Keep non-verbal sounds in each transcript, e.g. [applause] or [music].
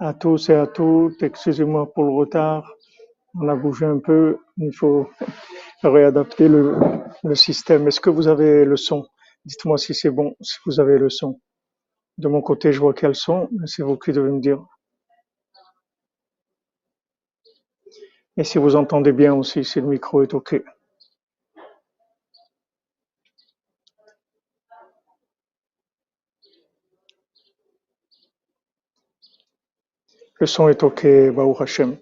À tous et à toutes, excusez-moi pour le retard. On a bougé un peu. Il faut réadapter le, le système. Est-ce que vous avez le son? Dites-moi si c'est bon, si vous avez le son. De mon côté, je vois quel son, mais c'est vous qui devez me dire. Et si vous entendez bien aussi, si le micro est OK. Le son est OK, Baou Hashem.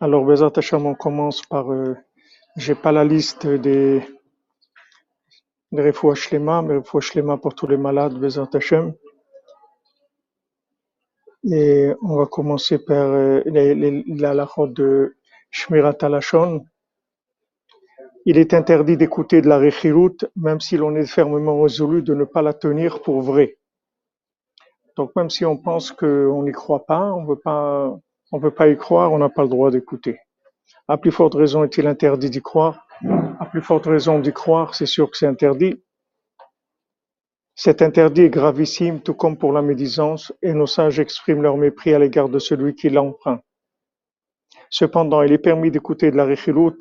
Alors, Bezat Hashem, on commence par. Euh, j'ai pas la liste des, des Refoua mais Refoua Shlema pour tous les malades, Bezat Hashem. Et on va commencer par euh, la halachot de Shmirat Alashon. Il est interdit d'écouter de la Rechirut, même si l'on est fermement résolu de ne pas la tenir pour vraie. Donc même si on pense qu'on n'y croit pas, on veut pas, on veut pas y croire, on n'a pas le droit d'écouter. À plus forte raison est-il interdit d'y croire. À plus forte raison d'y croire, c'est sûr que c'est interdit. Cet interdit est gravissime, tout comme pour la médisance, et nos sages expriment leur mépris à l'égard de celui qui l'emprunte. Cependant, il est permis d'écouter de la Rechilut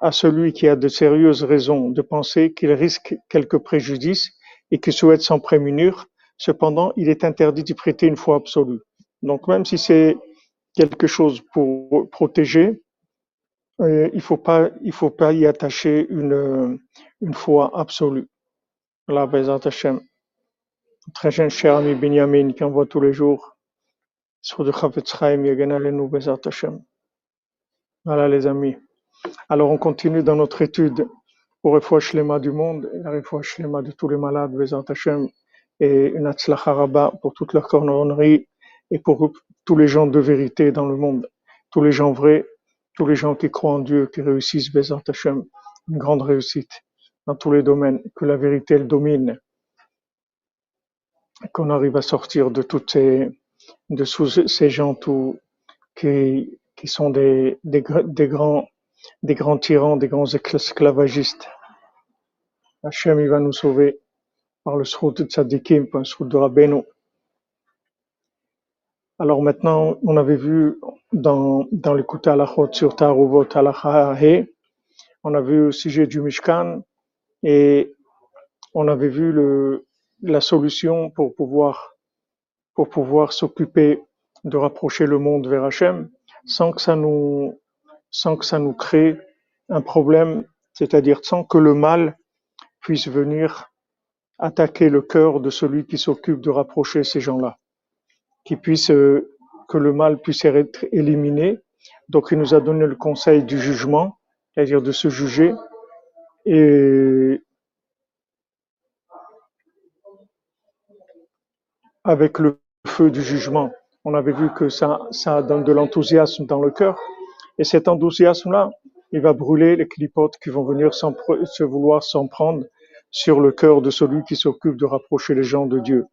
à celui qui a de sérieuses raisons de penser qu'il risque quelque préjudice et qui souhaite s'en prémunir. Cependant, il est interdit d'y prêter une foi absolue. Donc même si c'est quelque chose pour protéger, euh, il faut pas, il faut pas y attacher une, euh, une foi absolue. La Hashem. Très jeune cher ami Benjamin qui envoie tous les jours sur de Chavetz Chaim Yagen Alenu Bezat Hashem. Voilà les amis. Alors on continue dans notre étude pour Refoua Shlema du monde, et la Refoua de tous les malades, Bezat Hashem, et une Atzlacha Rabba pour toute leur cornerie et pour tous les gens de vérité dans le monde, tous les gens vrais, tous les gens qui croient en Dieu, qui réussissent, Bezat Hashem, une grande réussite dans tous les domaines, que la vérité elle domine, qu'on arrive à sortir de toutes ces, gens qui, sont des grands, des grands tyrans, des grands esclavagistes. Hachem, il va nous sauver par le srout de Tzadikim, par le srout de Rabbeinu. Alors maintenant, on avait vu dans, dans l'écoute Alachot sur Taruvot on a vu au sujet du Mishkan et on avait vu le, la solution pour pouvoir, pour pouvoir s'occuper de rapprocher le monde vers Hachem sans que ça nous, sans que ça nous crée un problème, c'est-à-dire sans que le mal puisse venir attaquer le cœur de celui qui s'occupe de rapprocher ces gens-là, qui puisse, euh, que le mal puisse être éliminé. Donc il nous a donné le conseil du jugement, c'est-à-dire de se juger et avec le feu du jugement. On avait vu que ça, donne de l'enthousiasme dans le cœur. Et cet enthousiasme-là, il va brûler les clipotes qui vont venir pre- se vouloir s'en prendre sur le cœur de celui qui s'occupe de rapprocher les gens de Dieu.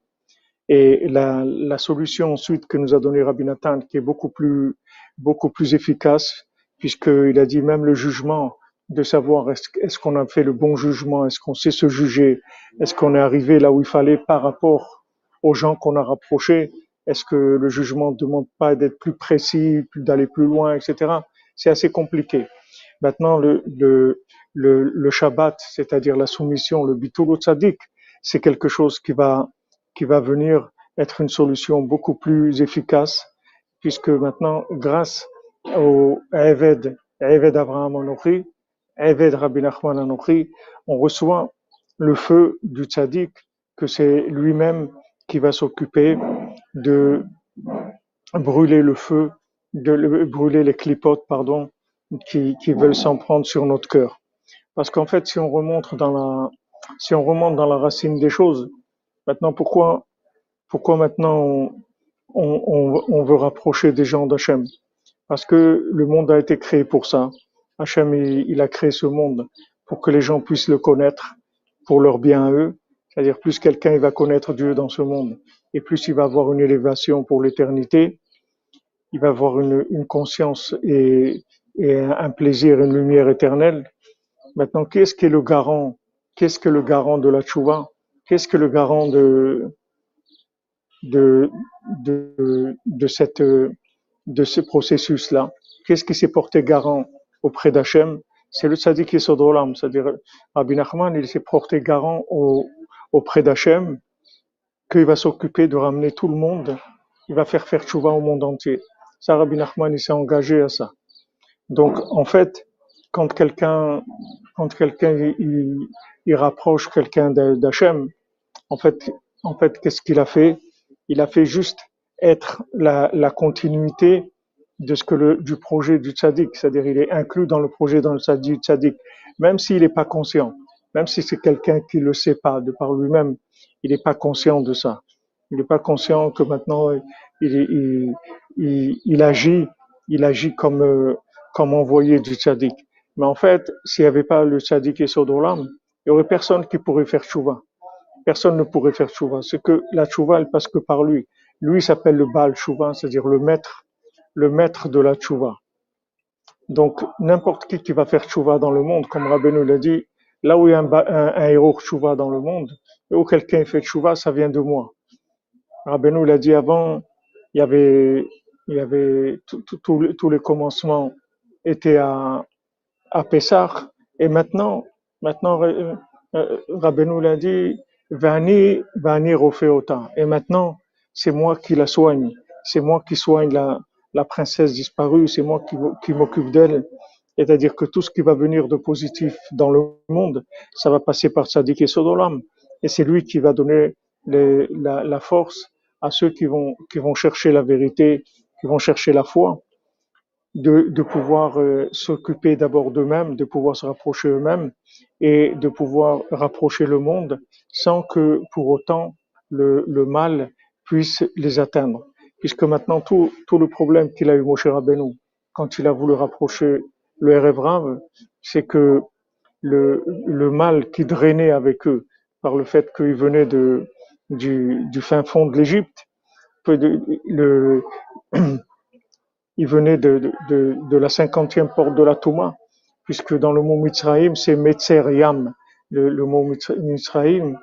Et la, la solution ensuite que nous a donné Rabbi Nathan, qui est beaucoup plus, beaucoup plus efficace, puisqu'il a dit même le jugement, de savoir est-ce, qu'on a fait le bon jugement, est-ce qu'on sait se juger, est-ce qu'on est arrivé là où il fallait par rapport aux gens qu'on a rapprochés, est-ce que le jugement ne demande pas d'être plus précis, d'aller plus loin, etc. C'est assez compliqué. Maintenant, le, le, le, le Shabbat, c'est-à-dire la soumission, le bitul au tzaddik, c'est quelque chose qui va, qui va venir être une solution beaucoup plus efficace, puisque maintenant, grâce au Eved, Eved Abraham Anochi, Eved Rabbi Nachman on reçoit le feu du tzaddik, que c'est lui-même qui va s'occuper de brûler le feu, de le- brûler les clipotes, pardon, qui, qui veulent s'en prendre sur notre cœur. Parce qu'en fait, si on remonte dans la, si on remonte dans la racine des choses, maintenant pourquoi, pourquoi maintenant on, on, on, veut rapprocher des gens d'Hachem? Parce que le monde a été créé pour ça. Hachem, il, il a créé ce monde pour que les gens puissent le connaître pour leur bien à eux. C'est-à-dire plus quelqu'un il va connaître Dieu dans ce monde et plus il va avoir une élévation pour l'éternité, il va avoir une, une conscience et, et un plaisir, une lumière éternelle. Maintenant, qu'est-ce qui est le garant? Qu'est-ce que le garant de la tchouva? Qu'est-ce que le garant de, de, de, de, cette, de ce processus-là? Qu'est-ce qui s'est porté garant auprès d'Hachem? C'est le tzaddik Yesod c'est-à-dire Rabbi Nachman, il s'est porté garant au, auprès d'Hachem qu'il va s'occuper de ramener tout le monde, il va faire faire tchouva au monde entier. Ça, Rabbi Nachman, il s'est engagé à ça. Donc, en fait, quand quelqu'un, quand quelqu'un, il, il rapproche quelqu'un d'Hachem, en fait, en fait, qu'est-ce qu'il a fait? Il a fait juste être la, la continuité de ce que le, du projet du tzaddik, c'est-à-dire il est inclus dans le projet dans le du tzaddik, même s'il n'est pas conscient, même si c'est quelqu'un qui le sait pas de par lui-même, il n'est pas conscient de ça. Il n'est pas conscient que maintenant il, il, il, il agit, il agit comme euh, comme envoyé du tzaddik. Mais en fait, s'il n'y avait pas le tzaddik et Sodolam, il y aurait personne qui pourrait faire chouva. Personne ne pourrait faire chouva. C'est que la chouva, elle passe que par lui. Lui s'appelle le Baal chouva, c'est-à-dire le maître, le maître de la chouva. Donc, n'importe qui qui va faire chouva dans le monde, comme Rabbeinu l'a dit, là où il y a un, héros chouva dans le monde, et où quelqu'un fait chouva, ça vient de moi. Rabbeinu l'a dit avant, il y avait, il y avait tous les commencements étaient à, à Pessah, et maintenant, maintenant, euh, Rabbeinu l'a dit, Vani, Vani Rofeota. Et maintenant, c'est moi qui la soigne. C'est moi qui soigne la, la princesse disparue. C'est moi qui, qui m'occupe d'elle. C'est-à-dire que tout ce qui va venir de positif dans le monde, ça va passer par Tzadik et Sodolam. Et c'est lui qui va donner les, la, la, force à ceux qui vont, qui vont chercher la vérité, qui vont chercher la foi, de, de pouvoir euh, s'occuper d'abord d'eux-mêmes, de pouvoir se rapprocher eux-mêmes et de pouvoir rapprocher le monde sans que pour autant le, le mal puisse les atteindre. Puisque maintenant tout, tout le problème qu'il a eu Moshe Rabbeinu quand il a voulu rapprocher le Erev c'est que le, le mal qui drainait avec eux par le fait qu'ils venaient de, du, du fin fond de l'Égypte, le, [clears throat] il venait de, de, la cinquantième porte de la Touma, puisque dans le mot Mitzrayim, c'est Metzer Yam. Le, mot Mitzrayim,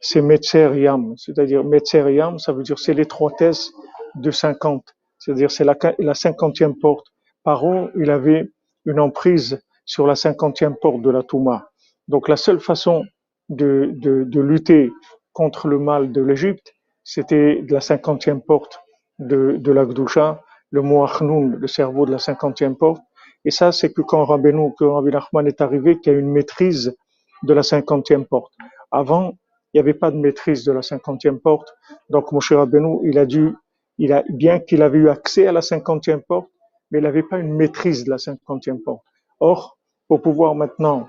c'est Metzer Yam, c'est-à-dire Metzer Yam, ça veut dire c'est l'étroitesse de 50, c'est-à-dire c'est la, la cinquantième porte. Paro, il avait une emprise sur la cinquantième porte de la Touma. Donc la seule façon de, de, de lutter contre le mal de l'Égypte, c'était de la cinquantième porte de, de la Gdusha, le mot Achnoun, le cerveau de la cinquantième porte. Et ça, c'est que quand Rabbeinu, que Rabbi Nachman est arrivé, qu'il y a une maîtrise de la cinquantième porte. Avant, il n'y avait pas de maîtrise de la cinquantième porte. Donc, Moshe Rabbeinu, il a dû, il a, bien qu'il avait eu accès à la cinquantième porte, mais il n'avait pas une maîtrise de la cinquantième porte. Or, pour pouvoir maintenant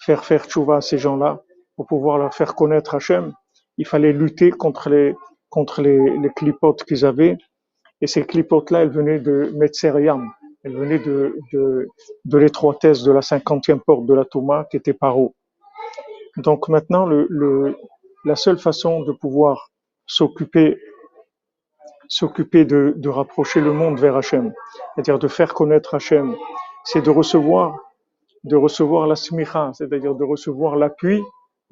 faire faire tchouva à ces gens-là, pour pouvoir leur faire connaître Hachem, il fallait lutter contre les, contre les, les clipotes qu'ils avaient. Et ces clipotes-là, elles venaient de Metzeriam. Elles venaient de, de, de l'étroitesse de la cinquantième porte de la Touma, qui était Paro. Donc maintenant, le, le, la seule façon de pouvoir s'occuper s'occuper de, de rapprocher le monde vers Hachem, c'est-à-dire de faire connaître Hachem, c'est de recevoir de recevoir la smicha, c'est-à-dire de recevoir l'appui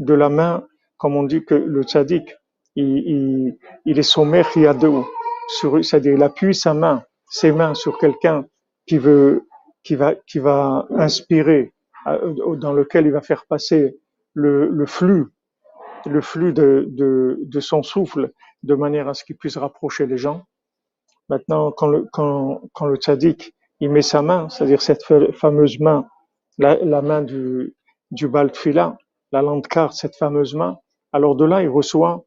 de la main, comme on dit que le tzaddik, il, il, il est sommaire yadou, c'est-à-dire il appuie sa main, ses mains sur quelqu'un qui veut, qui va, qui va inspirer, dans lequel il va faire passer le, le flux, le flux de, de, de son souffle, de manière à ce qu'il puisse rapprocher les gens. Maintenant, quand le, quand, quand le tzaddik, il met sa main, c'est-à-dire cette fameuse main, la, la main du, du Baltfila, la landcarte, cette fameuse main, alors de là, il reçoit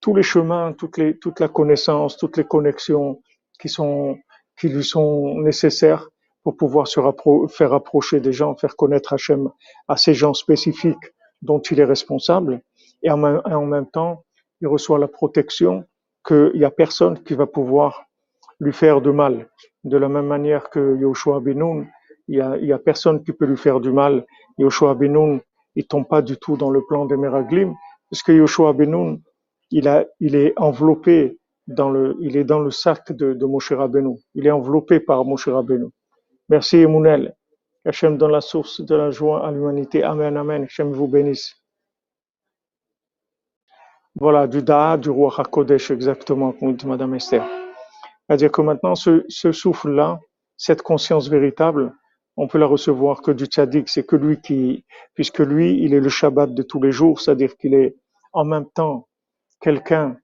tous les chemins, toutes les, toute la connaissance, toutes les connexions qui sont, qui lui sont nécessaires pour pouvoir se faire approcher des gens, faire connaître Hachem à ces gens spécifiques dont il est responsable. Et en même, temps, il reçoit la protection qu'il n'y a personne qui va pouvoir lui faire de mal. De la même manière que Yoshua Benoun, il y a, il a personne qui peut lui faire du mal. Yoshua Benoun, il tombe pas du tout dans le plan des Meraglim, parce que Yoshua Benoun, il, est enveloppé dans le, il est dans le sac de, Moshe Rabbeinu. Il est enveloppé par Moshe Rabbeinu. Merci Emunel. Hachem donne la source de la joie à l'humanité. Amen, amen. Hachem vous bénisse. Voilà, du Da, du roi HaKodesh, exactement, comme dit Madame Esther. C'est-à-dire que maintenant, ce, ce souffle-là, cette conscience véritable, on peut la recevoir que du tzaddik, c'est que lui qui, puisque lui, il est le Shabbat de tous les jours, c'est-à-dire qu'il est en même temps quelqu'un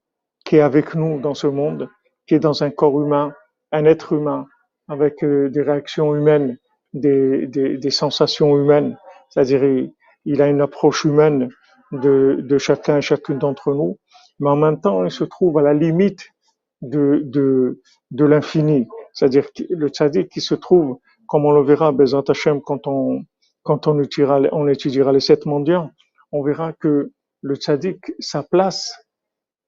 qui est avec nous dans ce monde, qui est dans un corps humain, un être humain, avec euh, des réactions humaines, des, des, des sensations humaines, c'est-à-dire il, a une approche humaine de, de chacun et chacune d'entre nous, mais en même temps, il se trouve à la limite de, de, de l'infini, c'est-à-dire le tzaddik qui se trouve, comme on le verra, Bezat Hashem, quand on, quand on étudiera, on étudiera les sept mondiaux, on verra que le tzaddik, sa place,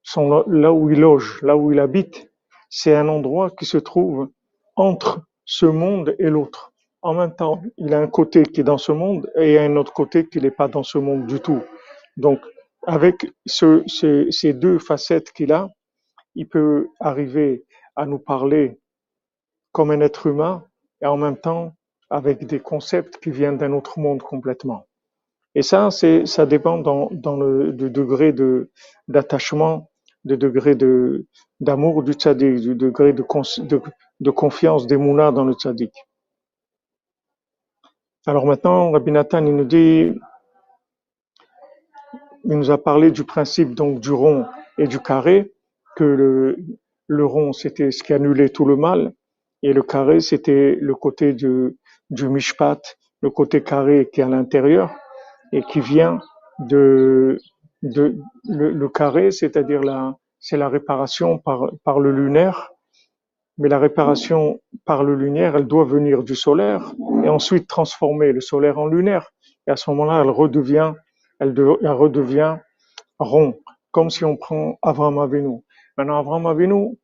son, là où il loge, là où il habite, c'est un endroit qui se trouve entre ce monde et l'autre. En même temps, il a un côté qui est dans ce monde et un autre côté qui n'est pas dans ce monde du tout. Donc, avec ce, ce- ces deux facettes qu'il a, il peut arriver à nous parler comme un être humain et en même temps avec des concepts qui viennent d'un autre monde complètement. Et ça, ça dépend dans, dans le, degré de, d'attachement, du degré de, d'amour du tzaddik, du degré de, de, de confiance des mounas dans le tzaddik. Alors maintenant, Rabbi Nathan, il nous dit, il nous a parlé du principe donc du rond et du carré, que le, le rond c'était ce qui annulait tout le mal, et le carré c'était le côté du, du mishpat, le côté carré qui est à l'intérieur et qui vient de, de le, le carré, c'est-à-dire la, c'est la réparation par, par le lunaire, mais la réparation par le lunaire, elle doit venir du solaire et ensuite transformer le solaire en lunaire. Et à ce moment-là, elle redevient, elle, de- elle redevient rond, comme si on prend Avraham Avinu. Maintenant, Avraham Avinu,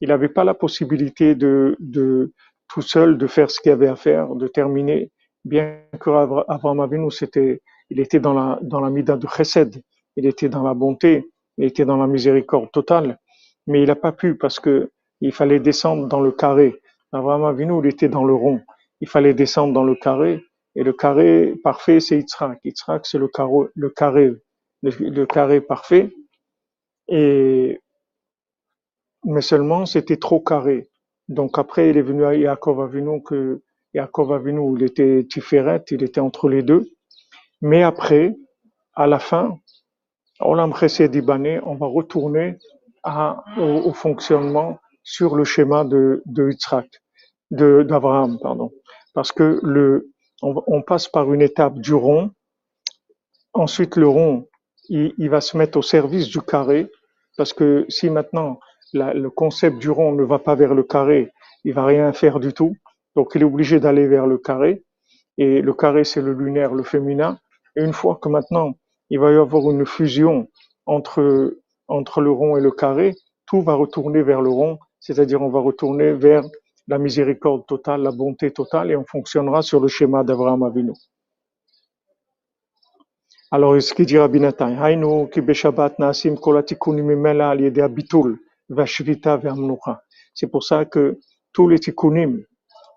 il n'avait pas la possibilité de, de tout seul de faire ce qu'il avait à faire, de terminer, bien que Avra- Avraham Avinu, c'était, il était dans la, dans la mida de Chesed, il était dans la bonté, il était dans la miséricorde totale, mais il n'a pas pu parce que il fallait descendre dans le carré. Avraham Avinu, il était dans le rond. Il fallait descendre dans le carré, et le carré parfait, c'est Yitzhak. Yitzhak, c'est le, carreau- le carré, le, carré parfait, et mais seulement c'était trop carré. Donc après, il est venu à Yaakov Avinu que Yaakov il était Tiferet, il était entre les deux. Mais après, à la fin, On va retourner au, fonctionnement sur le schéma de, de d'Abraham, pardon. Parce que le, on, passe par une étape du rond, Ensuite, le rond, il, va se mettre au service du carré, parce que si maintenant le concept du rond ne va pas vers le carré, il va rien faire du tout. Donc, il est obligé d'aller vers le carré. Et le carré, c'est le lunaire, le féminin. Et une fois que maintenant, il va y avoir une fusion entre, le rond et le carré, tout va retourner vers le rond, c'est-à-dire on va retourner vers la miséricorde totale, la bonté totale, et on fonctionnera sur le schéma d'Abraham Avinu. Alors, ce qu'il dit Rabbi Nathan, ve'hamnucha. C'est pour ça que tous les tikkunim,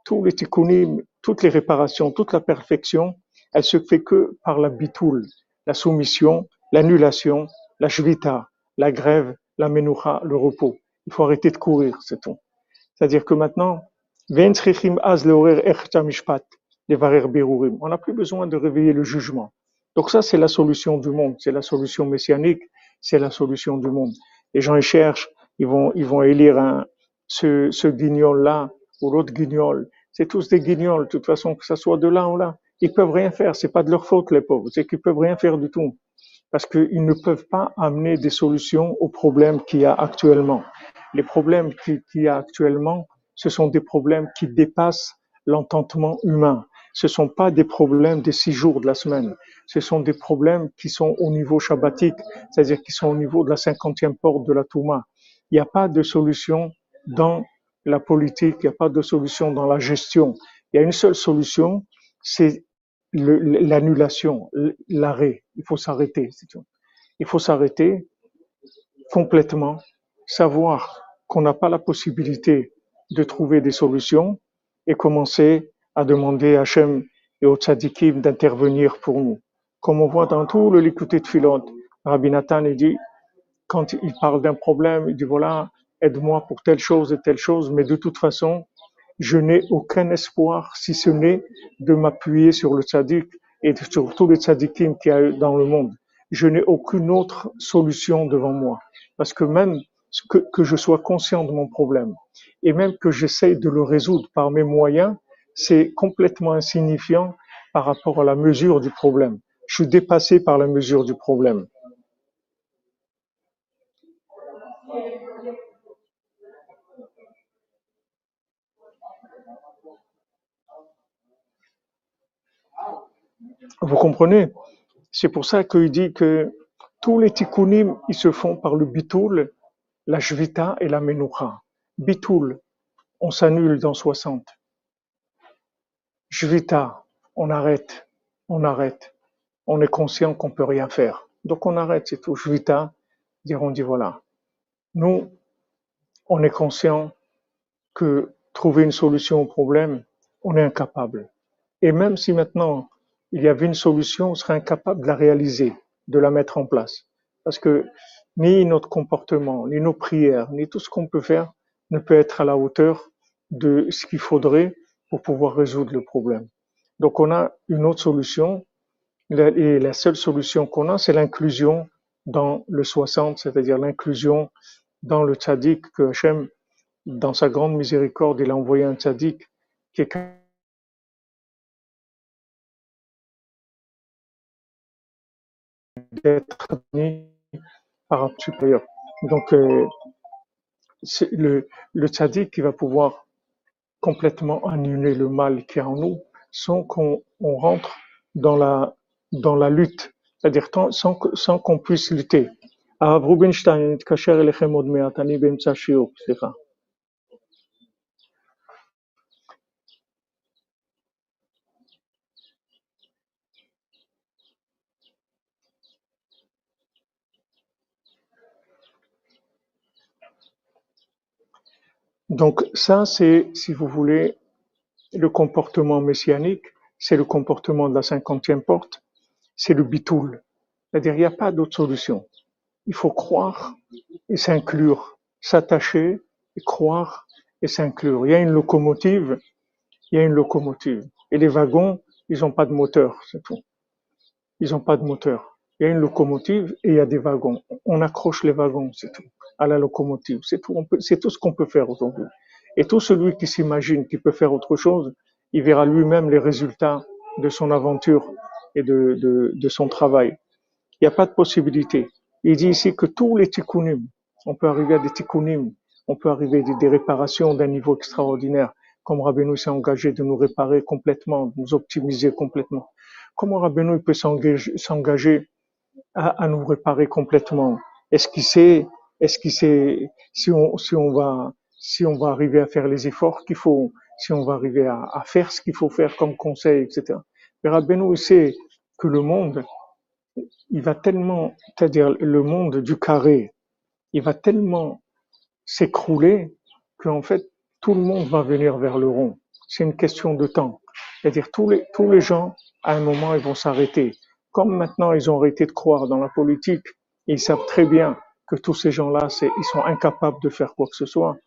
tous les tikkunim, toutes les réparations, toute la perfection, elle se fait que par la bitul, la soumission, l'annulation, la shvita, la grève, la menucha, le repos. Il faut arrêter de courir, c'est tout. C'est-à-dire que maintenant. On n'a plus besoin de réveiller le jugement. Donc ça, c'est la solution du monde, c'est la solution messianique, c'est la solution du monde. Les gens ils cherchent, ils vont, ils vont élire un, ce, ce guignol-là ou l'autre guignol. C'est tous des guignols, de toute façon, que ça soit de là ou là. Ils peuvent rien faire, c'est pas de leur faute, les pauvres, c'est qu'ils peuvent rien faire du tout. Parce qu'ils ne peuvent pas amener des solutions aux problèmes qu'il y a actuellement. Les problèmes qui- qu'il y a actuellement, ce sont des problèmes qui dépassent l'entendement humain. Ce sont pas des problèmes des six jours de la semaine. Ce sont des problèmes qui sont au niveau shabbatique, c'est-à-dire qui sont au niveau de la cinquantième porte de la Touma. Il n'y a pas de solution dans la politique, il n'y a pas de solution dans la gestion. Il y a une seule solution, c'est l'annulation, l'arrêt. Il faut s'arrêter. Il faut s'arrêter complètement, savoir qu'on n'a pas la possibilité de trouver des solutions et commencer à demander à Hachem et aux tzadikim d'intervenir pour nous. Comme on voit dans tout le Likuté de Philot, Rabbi Nathan il dit quand il parle d'un problème, il dit voilà, aide-moi pour telle chose et telle chose, mais de toute façon, je n'ai aucun espoir si ce n'est de m'appuyer sur le tzaddik et sur tous les tzaddikim qu'il y a dans le monde. Je n'ai aucune autre solution devant moi. Parce que même que, que je sois conscient de mon problème et même que j'essaye de le résoudre par mes moyens, c'est complètement insignifiant par rapport à la mesure du problème. Je suis dépassé par la mesure du problème. Vous comprenez? C'est pour ça qu'il dit que tous les tikkunim, ils se font par le bitoul, la jvita et la menoucha. Bitoul, on s'annule dans 60. Jvita, on arrête, on arrête. On est conscient qu'on peut rien faire. Donc on arrête, c'est tout. Dire on dit voilà. Nous, on est conscient que trouver une solution au problème, on est incapable. Et même si maintenant il y avait une solution, on serait incapable de la réaliser, de la mettre en place. Parce que ni notre comportement, ni nos prières, ni tout ce qu'on peut faire ne peut être à la hauteur de ce qu'il faudrait pour pouvoir résoudre le problème. Donc on a une autre solution, et la seule solution qu'on a, c'est l'inclusion dans le 60, c'est-à-dire l'inclusion dans le tzaddik que Hachem, dans sa grande miséricorde, il a envoyé un tzaddik qui est d'être par un supérieur. Donc, euh, c'est le, le tzaddik qui va pouvoir complètement annuler le mal qui est en nous sans qu'on on rentre dans la, dans la lutte, c'est-à-dire sans, sans qu'on puisse lutter. הרב רובינשטיין, אני אתקשר אליכם עוד מעט, אני באמצע השיעור, סליחה. Donc ça, c'est, si vous voulez, le comportement messianique, c'est le comportement de la cinquantième porte, c'est le bitoul. C'est-à-dire, il n'y a pas d'autre solution. Il faut croire et s'inclure, s'attacher et croire et s'inclure. Il y a une locomotive, il y a une locomotive. Et les wagons, ils n'ont pas de moteur, c'est tout. Ils n'ont pas de moteur. Il y a une locomotive et il y a des wagons. On accroche les wagons, c'est tout à la locomotive. C'est tout, c'est tout ce qu'on peut faire aujourd'hui. Et tout celui qui s'imagine qu'il peut faire autre chose, il verra lui-même les résultats de son aventure et de, son travail. Il n'y a pas de possibilité. Il dit ici que tous les tikkunim, on peut arriver à des tikkunim, on peut arriver à des, réparations d'un niveau extraordinaire, comme Rabbeinu s'est engagé de nous réparer complètement, de nous optimiser complètement. Comment Rabbeinu peut s'engager à, à nous réparer complètement Est-ce qu'il sait est-ce que c'est si on si on va si on va arriver à faire les efforts qu'il faut, si on va arriver à, à faire ce qu'il faut faire comme conseil, etc. Mais Rabbeinu sait que le monde, il va tellement, c'est-à-dire le monde du carré, il va tellement s'écrouler qu'en fait tout le monde va venir vers le rond. C'est une question de temps. C'est-à-dire tous les tous les gens à un moment ils vont s'arrêter. Comme maintenant ils ont arrêté de croire dans la politique, ils savent très bien que tous ces gens-là, ils sont incapables de faire quoi que ce soit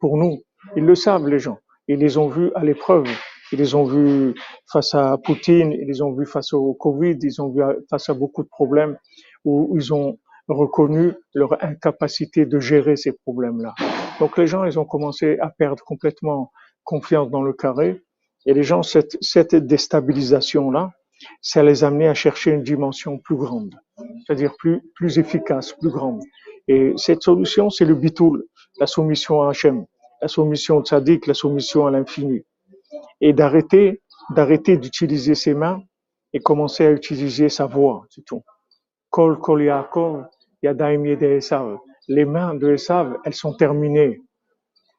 pour nous. Ils le savent, les gens. Ils les ont vus à l'épreuve. Ils les ont vus face à Poutine, ils les ont vus face au Covid, ils ont vu face à beaucoup de problèmes où ils ont reconnu leur incapacité de gérer ces problèmes-là. Donc les gens, ils ont commencé à perdre complètement confiance dans le carré. Et les gens, cette, cette déstabilisation-là, ça les a amenés à chercher une dimension plus grande, c'est-à-dire plus, plus efficace, plus grande. Et cette solution, c'est le bitoul, la soumission à Hachem, la soumission au tzaddik, la soumission à l'infini. Et d'arrêter, d'arrêter d'utiliser ses mains et commencer à utiliser sa voix, c'est tout. Kol kol Yaakov, yadaim Esav. Les mains de Esav, elles sont terminées.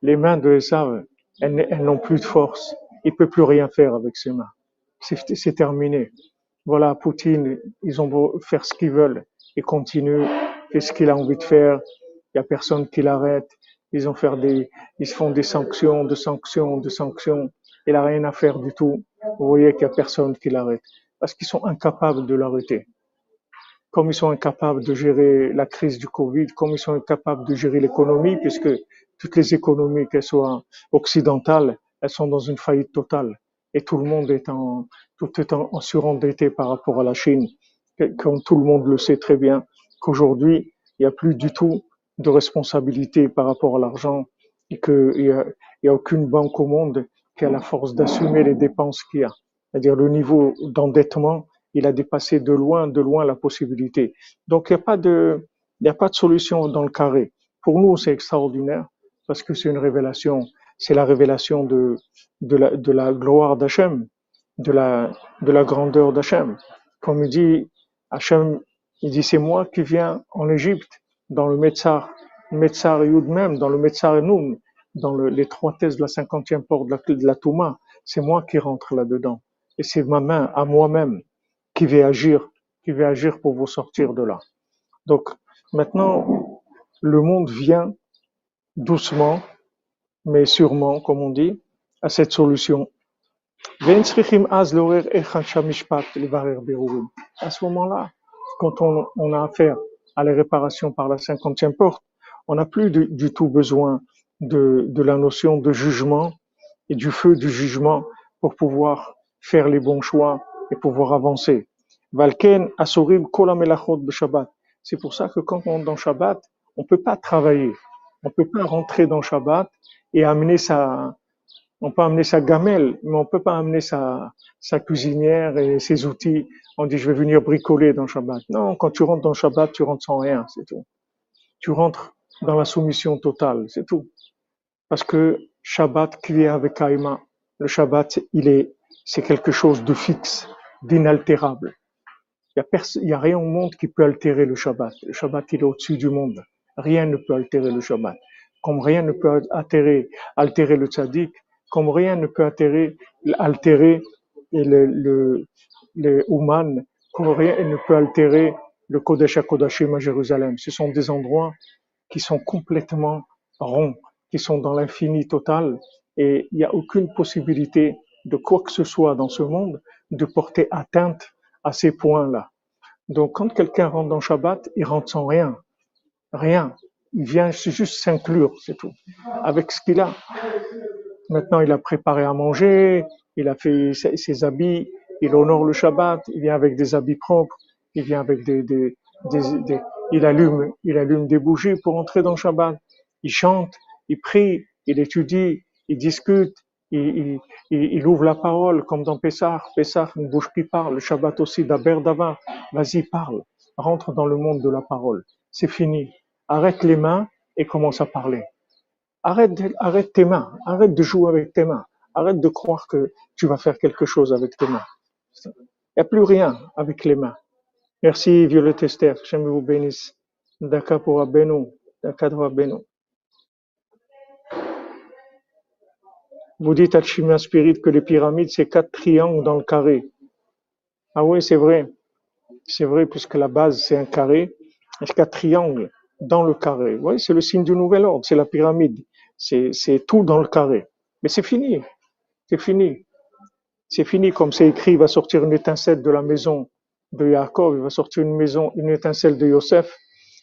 Les mains de Esav, elles, elles n'ont plus de force. Il peut plus rien faire avec ses mains. C'est terminé. Voilà, Poutine, ils ont beau faire ce qu'ils veulent. Ils continuent Qu'est-ce qu'il a envie de faire Il y a personne qui l'arrête. Ils ont fait des, ils font des sanctions, de sanctions, de sanctions. Il a rien à faire du tout. Vous voyez qu'il y a personne qui l'arrête parce qu'ils sont incapables de l'arrêter. comme ils sont incapables de gérer la crise du Covid, comme ils sont incapables de gérer l'économie, puisque toutes les économies, qu'elles soient occidentales, elles sont dans une faillite totale. Et tout le monde est en, tout est en, en surendetté par rapport à la Chine. Comme tout le monde le sait très bien, qu'aujourd'hui, il n'y a plus du tout de responsabilité par rapport à l'argent et qu'il n'y a, a aucune banque au monde qui a la force d'assumer les dépenses qu'il y a. C'est-à-dire le niveau d'endettement, il a dépassé de loin, de loin la possibilité. Donc il n'y a pas de, il n'y a pas de solution dans le carré. Pour nous, c'est extraordinaire parce que c'est une révélation. C'est la révélation de, de la, gloire d'Hachem, de la, de la grandeur d'Hachem. Comme il dit, Hachem, il dit, c'est moi qui viens en Égypte, dans le Metzar, Metzar Yud même, dans le Metzar Noun, dans thèses de la cinquantième porte de la, de la Touma. C'est moi qui rentre là-dedans. Et c'est ma main, à moi-même, qui va agir, qui va agir pour vous sortir de là. Donc, maintenant, le monde vient doucement, mais sûrement, comme on dit, à cette solution. À ce moment-là, quand on, a affaire à la réparation par la cinquantième porte, on n'a plus du, tout besoin de, la notion de jugement et du feu du jugement pour pouvoir faire les bons choix et pouvoir avancer. C'est pour ça que quand on est dans Shabbat, on peut pas travailler. On peut pas rentrer dans Shabbat et amener sa, on peut amener sa gamelle, mais on peut pas amener sa, sa cuisinière et ses outils. On dit, je vais venir bricoler dans Shabbat. Non, quand tu rentres dans Shabbat, tu rentres sans rien, c'est tout. Tu rentres dans la soumission totale, c'est tout. Parce que Shabbat, qui avec Kaima, le Shabbat, il est, c'est quelque chose de fixe, d'inaltérable. Il y, a a rien au monde qui peut altérer le Shabbat. Le Shabbat, il est au-dessus du monde. Rien ne peut altérer le Shabbat. Comme rien ne peut altérer, altérer le tzaddik, comme rien ne peut altérer, le, le, comme rien ne peut altérer le Kodesh HaKodashim à Jérusalem. Ce sont des endroits qui sont complètement ronds, qui sont dans l'infini total, et il n'y a aucune possibilité de quoi que ce soit dans ce monde de porter atteinte à ces points-là. Donc, quand quelqu'un rentre dans Shabbat, il rentre sans rien. Rien. Il vient juste s'inclure, c'est tout. Avec ce qu'il a. Maintenant, il a préparé à manger, il a fait ses, habits, il honore le Shabbat, il vient avec des habits propres, il vient avec des, des, des, des il allume, il allume des bougies pour entrer dans Shabbat. Il chante, il prie, il étudie, il discute, il, il, il, ouvre la parole comme dans Pessah. Pessah, une bouche qui parle. Le Shabbat aussi, d'Aber Dava. Vas-y, parle. Rentre dans le monde de la parole. C'est fini. Arrête les mains et commence à parler. Arrête, tes mains. Arrête de jouer avec tes mains. Arrête de croire que tu vas faire quelque chose avec tes mains. Il n'y a plus rien avec les mains. Merci Violette Esther. Je vous bénisse. Daka pour Abeno. Daka Abeno. Vous dites à Chimia Spirit que les pyramides, c'est quatre triangles dans le carré. Ah oui, c'est vrai. C'est vrai, puisque la base, c'est un carré. A quatre triangles dans le carré. Oui, c'est le signe du nouvel ordre, c'est la pyramide. C'est, tout dans le carré. Mais c'est fini. C'est fini. C'est fini, comme c'est écrit, il va sortir une étincelle de la maison de Yaakov, il va sortir une maison, une étincelle de Yosef,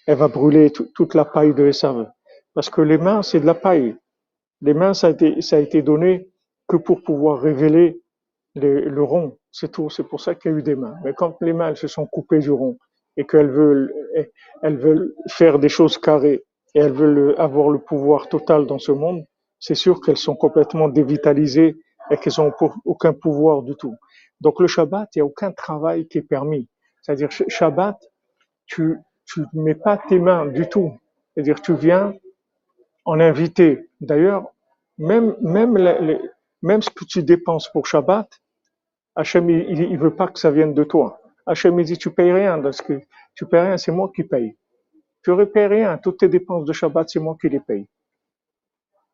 elle va brûler toute la paille de Esav. Parce que les mains, c'est de la paille. Les mains, ça a été, ça a été donné que pour pouvoir révéler le rond. C'est tout. C'est pour ça qu'il y a eu des mains. Mais quand les mains elles se sont coupées du rond et qu'elles veulent, elles veulent faire des choses carrées et elles veulent avoir le pouvoir total dans ce monde, c'est sûr qu'elles sont complètement dévitalisées et qu'elles n'ont aucun pouvoir du tout. Donc le Shabbat, il n'y a aucun travail qui est permis. C'est-à-dire Shabbat, tu tu mets pas tes mains du tout. C'est-à-dire tu viens en invité. D'ailleurs, même, même, les, même ce que tu dépenses pour Shabbat, Hachem, il, il veut pas que ça vienne de toi. Hachem, il dit, tu payes rien, parce que tu payes rien, c'est moi qui paye. Tu ne payes rien, toutes tes dépenses de Shabbat, c'est moi qui les paye.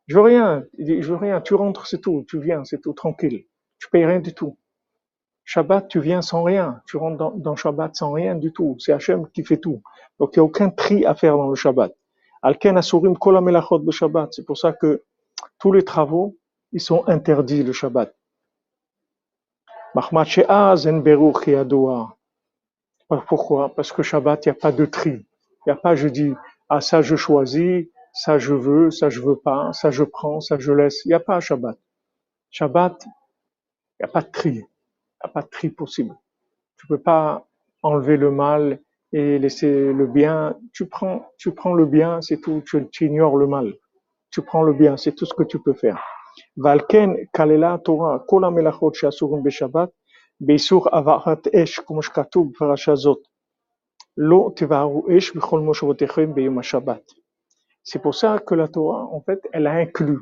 Je veux rien, je veux rien, tu rentres, c'est tout, tu viens, c'est tout, tranquille. Tu payes rien du tout. Shabbat, tu viens sans rien, tu rentres dans, Shabbat sans rien du tout. C'est Hachem qui fait tout. Donc il n'y a aucun tri à faire dans le Shabbat. C'est pour ça que tous les travaux, ils sont interdits le Shabbat. Pourquoi? Parce que Shabbat, il n'y a pas de tri. Il n'y a pas, je dis, ah ça je choisis, ça je veux, ça je veux pas, ça je prends, ça je laisse. Il n'y a pas Shabbat. Shabbat, il n'y a pas de tri. Il n'y a pas de tri possible. Tu peux pas enlever le mal et laisser le bien. Tu prends, tu prends le bien, c'est tout. Tu, ignores le mal. Tu prends le bien, c'est tout ce que tu peux faire. Valken kalela Torah melachot avarat esh. C'est pour ça que la Torah, en fait, elle a inclus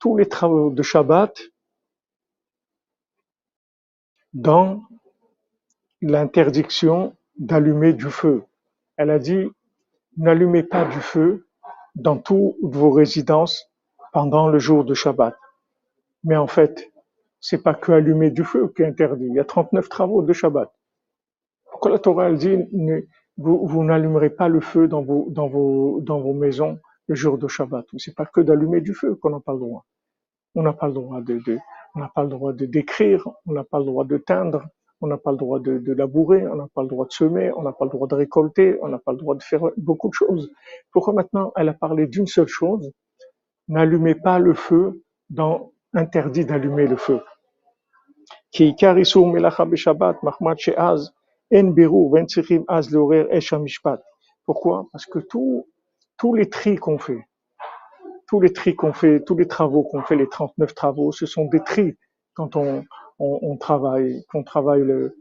tous les travaux de Shabbat dans l'interdiction d'allumer du feu. Elle a dit, n'allumez pas du feu dans toutes vos résidences pendant le jour de Shabbat. Mais en fait, c'est pas que allumer du feu qui est interdit. Il y a 39 travaux de Shabbat. Pourquoi la Torah elle dit, vous, n'allumerez pas le feu dans vos, dans vos, dans vos maisons le jour de Shabbat. C'est pas que d'allumer du feu qu'on n'a pas le droit. On n'a pas le droit de, de on n'a pas le droit de décrire, on n'a pas le droit de teindre, on n'a pas le droit de, labourer, on n'a pas le droit de semer, on n'a pas le droit de récolter, on n'a pas le droit de faire beaucoup de choses. Pourquoi maintenant elle a parlé d'une seule chose N'allumez pas le feu dans interdit d'allumer le feu. Pourquoi? Parce que tous les tris qu'on fait, tous les tris qu'on fait, tous les travaux qu'on fait, les 39 travaux, ce sont des tris quand on, on, on travaille, qu'on travaille le,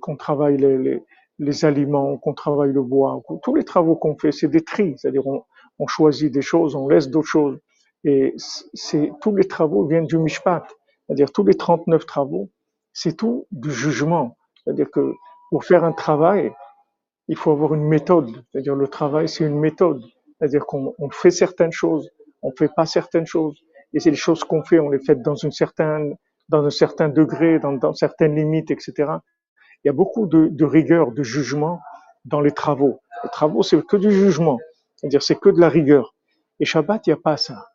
qu'on travaille les, les, aliments, qu'on travaille le bois. Tous les travaux qu'on fait, c'est des tris, c'est-à-dire on, on choisit des choses, on laisse d'autres choses. Et c'est tous les travaux viennent du mishpat, c'est-à-dire tous les 39 travaux, c'est tout du jugement. C'est-à-dire que pour faire un travail, il faut avoir une méthode. C'est-à-dire le travail, c'est une méthode. C'est-à-dire qu'on fait certaines choses, on fait pas certaines choses. Et c'est les choses qu'on fait, on les fait dans une certaine, dans un certain degré, dans, dans certaines limites, etc. Il y a beaucoup de, de rigueur, de jugement dans les travaux. Les travaux, c'est que du jugement. C'est-à-dire, c'est que de la rigueur. Et Shabbat, il n'y a pas ça.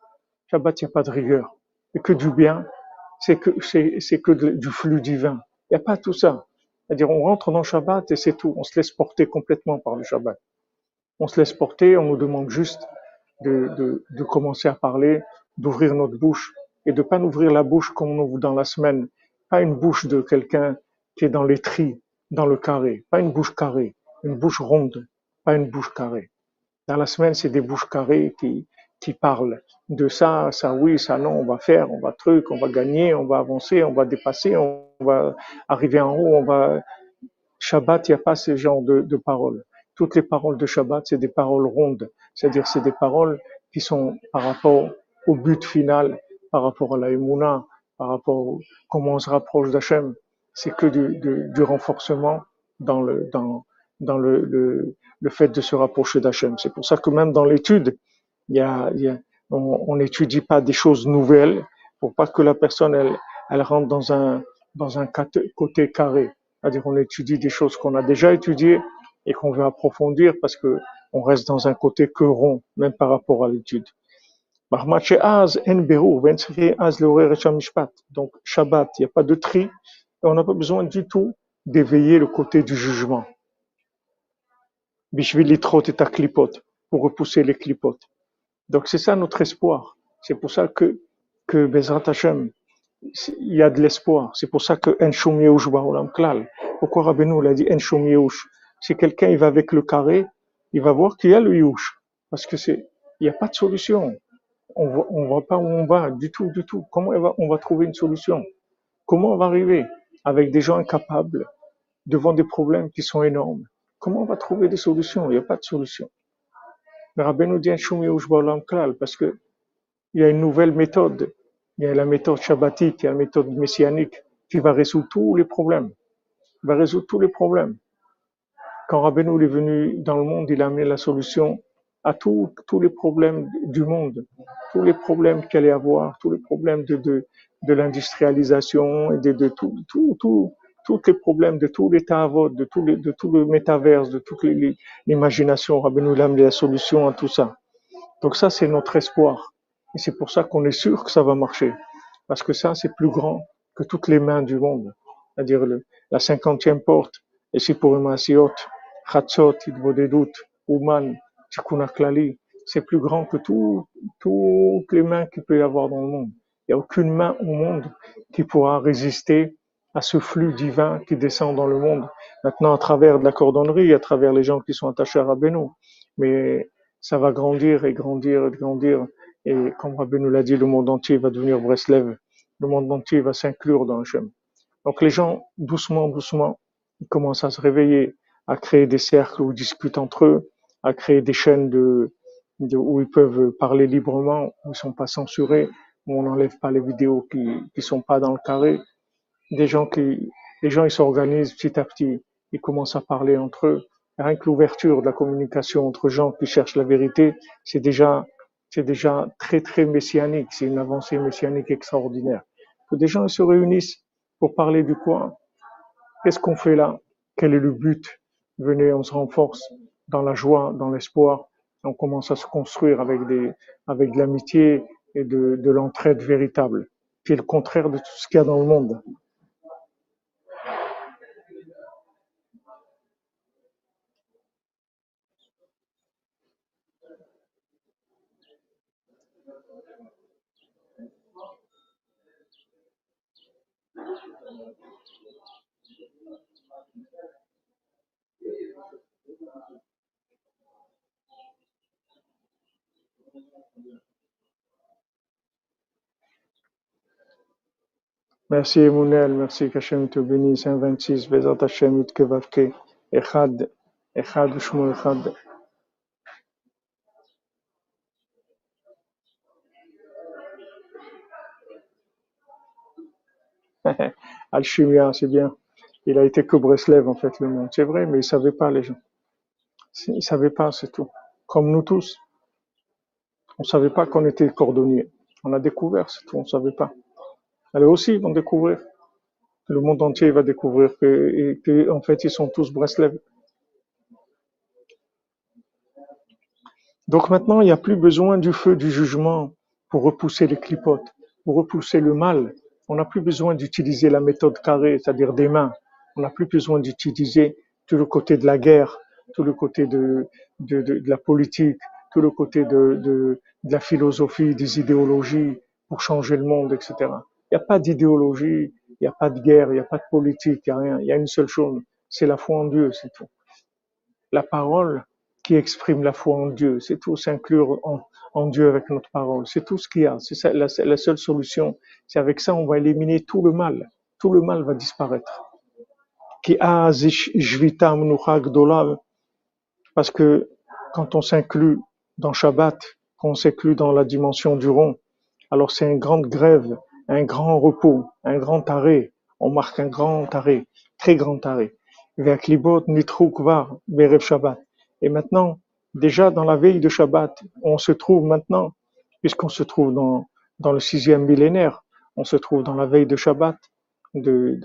Shabbat, il n'y a pas de rigueur. C'est que du bien. C'est que, c'est, c'est que du flux divin. Il n'y a pas tout ça. C'est-à-dire, on rentre dans Shabbat et c'est tout. On se laisse porter complètement par le Shabbat. On se laisse porter, on nous demande juste de, de, de commencer à parler, d'ouvrir notre bouche et de pas n'ouvrir la bouche comme on ouvre dans la semaine. Pas une bouche de quelqu'un qui est dans les tris, dans le carré. Pas une bouche carrée, une bouche ronde, pas une bouche carrée. Dans la semaine, c'est des bouches carrées qui, qui parlent de ça, ça oui, ça non, on va faire, on va truc, on va gagner, on va avancer, on va dépasser, on va arriver en haut, on va. Shabbat, il n'y a pas ce genre de, paroles. Toutes les paroles de Shabbat, c'est des paroles rondes, c'est-à-dire c'est des paroles qui sont par rapport au but final, par rapport à la Emouna, par rapport à comment on se rapproche d'Hachem. C'est que du, renforcement dans le, dans, dans le, le, fait de se rapprocher d'Hachem. C'est pour ça que même dans l'étude, il y a on n'étudie pas des choses nouvelles pour pas que la personne elle, elle rentre dans un dans un côté carré. C'est-à-dire on étudie des choses qu'on a déjà étudiées et qu'on veut approfondir parce que on reste dans un côté que rond, même par rapport à l'étude. Donc Shabbat, il n'y a pas de tri, et on n'a pas besoin du tout d'éveiller le côté du jugement. Pour repousser les clipotes. Donc c'est ça notre espoir. C'est pour ça que, que Bezrat Hashem, il y a de l'espoir. C'est pour ça que. Pourquoi Rabbeinu l'a dit Si quelqu'un il va avec le carré, il va voir qu'il y a le Yehush. Parce que c'est, il n'y a pas de solution. On voit, on voit pas où on va, du tout, du tout. Comment on va, on va trouver une solution? Comment on va arriver avec des gens incapables devant des problèmes qui sont énormes? Comment on va trouver des solutions? Il n'y a pas de solution. Le Rabbeinu dit parce que il y a une nouvelle méthode. Il y a la méthode shabbatique, il y a la méthode messianique qui va résoudre tous les problèmes. Il va résoudre tous les problèmes. Quand Rabbeinu est venu dans le monde, il a amené la solution à tous les problèmes du monde, tous les problèmes qu'il allait avoir, tous les problèmes de, de, de l'industrialisation et de, de tout, tout, tout, tous les problèmes de tous les tavot, de tout, les, de tout le métaverse, de toute l'imagination, Rabbeinu Lam la solution à tout ça. Donc ça, c'est notre espoir. Et c'est pour ça qu'on est sûr que ça va marcher. Parce que ça, c'est plus grand que toutes les mains du monde. C'est-à-dire la cinquantième porte, et si pour Masiot, Chatzot, Idvodedut, Uman, Tikkun Klali, c'est plus grand que tout, toutes les mains qu'il peut y avoir dans le monde. Il n'y a aucune main au monde qui pourra résister à ce flux divin qui descend dans le monde. Maintenant, à travers de la cordonnerie, à travers les gens qui sont attachés à Rabbeinu. Mais ça va grandir et grandir et grandir. Et comme Rabbeinu l'a dit, le monde entier va devenir Breslev. Le monde entier va s'inclure dans le chemin. Donc les gens, doucement, doucement, ils commencent à se réveiller, à créer des cercles où ils discutent entre eux, à créer des chaînes de, où ils peuvent parler librement, où ils sont pas censurés, où on n'enlève pas les vidéos qui ne sont pas dans le carré. Des gens qui, les gens, ils s'organisent petit à petit, ils commencent à parler entre eux. Rien que l'ouverture de la communication entre gens qui cherchent la vérité, c'est déjà, c'est déjà très très messianique, c'est une avancée messianique extraordinaire. Que des gens se réunissent pour parler du quoi Qu'est-ce qu'on fait là? Quel est le but? Venez, on se renforce dans la joie, dans l'espoir. On commence à se construire avec des, avec de l'amitié et de, de l'entraide véritable, qui est le contraire de tout ce qu'il y a dans le monde. Merci Emounel, merci qu'Hachem te bénisse. 1,26, Bezat Hachem Utkevavke, Echad, Echad Shmo Echad. [laughs] Alchimia, c'est bien. Il a été que Breslev en fait le monde. C'est vrai, mais ils savaient pas les gens. Ils savaient pas, c'est tout. Comme nous tous. On savait pas qu'on était cordonniers. On a découvert, c'est tout, on savait pas. Elles aussi vont découvrir. Le monde entier va découvrir que, en fait, ils sont tous Breslev. Donc maintenant, il n'y a plus besoin du feu du jugement pour repousser les clipotes, pour repousser le mal. On n'a plus besoin d'utiliser la méthode carrée, c'est-à-dire des mains. On n'a plus besoin d'utiliser tout le côté de la guerre, tout le côté de, la politique, tout le côté de la philosophie, des idéologies pour changer le monde, etc. Il n'y a pas d'idéologie, il n'y a pas de guerre, il n'y a pas de politique, il n'y a rien. Il y a une seule chose, c'est la foi en Dieu, c'est tout. La parole qui exprime la foi en Dieu, c'est tout, s'inclure en, Dieu avec notre parole, c'est tout ce qu'il y a. C'est la, seule solution. C'est avec ça on va éliminer tout le mal. Tout le mal va disparaître. Parce que quand on s'inclut dans Shabbat, quand on s'inclut dans la dimension du rond, alors c'est une grande grève, un grand repos, un grand arrêt. On marque un grand arrêt, très grand arrêt. Et maintenant, déjà dans la veille de Shabbat, on se trouve maintenant, puisqu'on se trouve dans, dans le sixième millénaire, on se trouve dans la veille de Shabbat, de,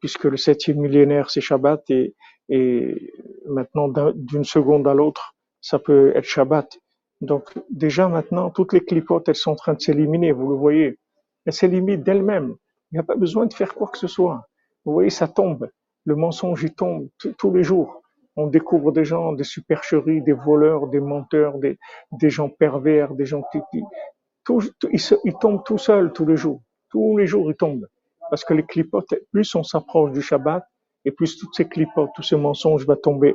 puisque le septième millénaire c'est Shabbat et, et maintenant d'un- d'une seconde à l'autre, ça peut être Shabbat. Donc déjà maintenant, toutes les clipotes, elles sont en train de s'éliminer, vous le voyez. Elles s'éliminent d'elles-mêmes. Il n'y a pas besoin de faire quoi que ce soit. Vous voyez, ça tombe. Le mensonge, il tombe tous les jours. On découvre des gens, des supercheries, des voleurs, des menteurs, des, des gens pervers, des gens qui, qui tout, tout- ils, se- tombent tout seuls tous les jours. Tous les jours, ils tombent. Parce que les clipotes, plus on s'approche du Shabbat, et plus toutes ces clipotes, tous ces mensonges vont tomber.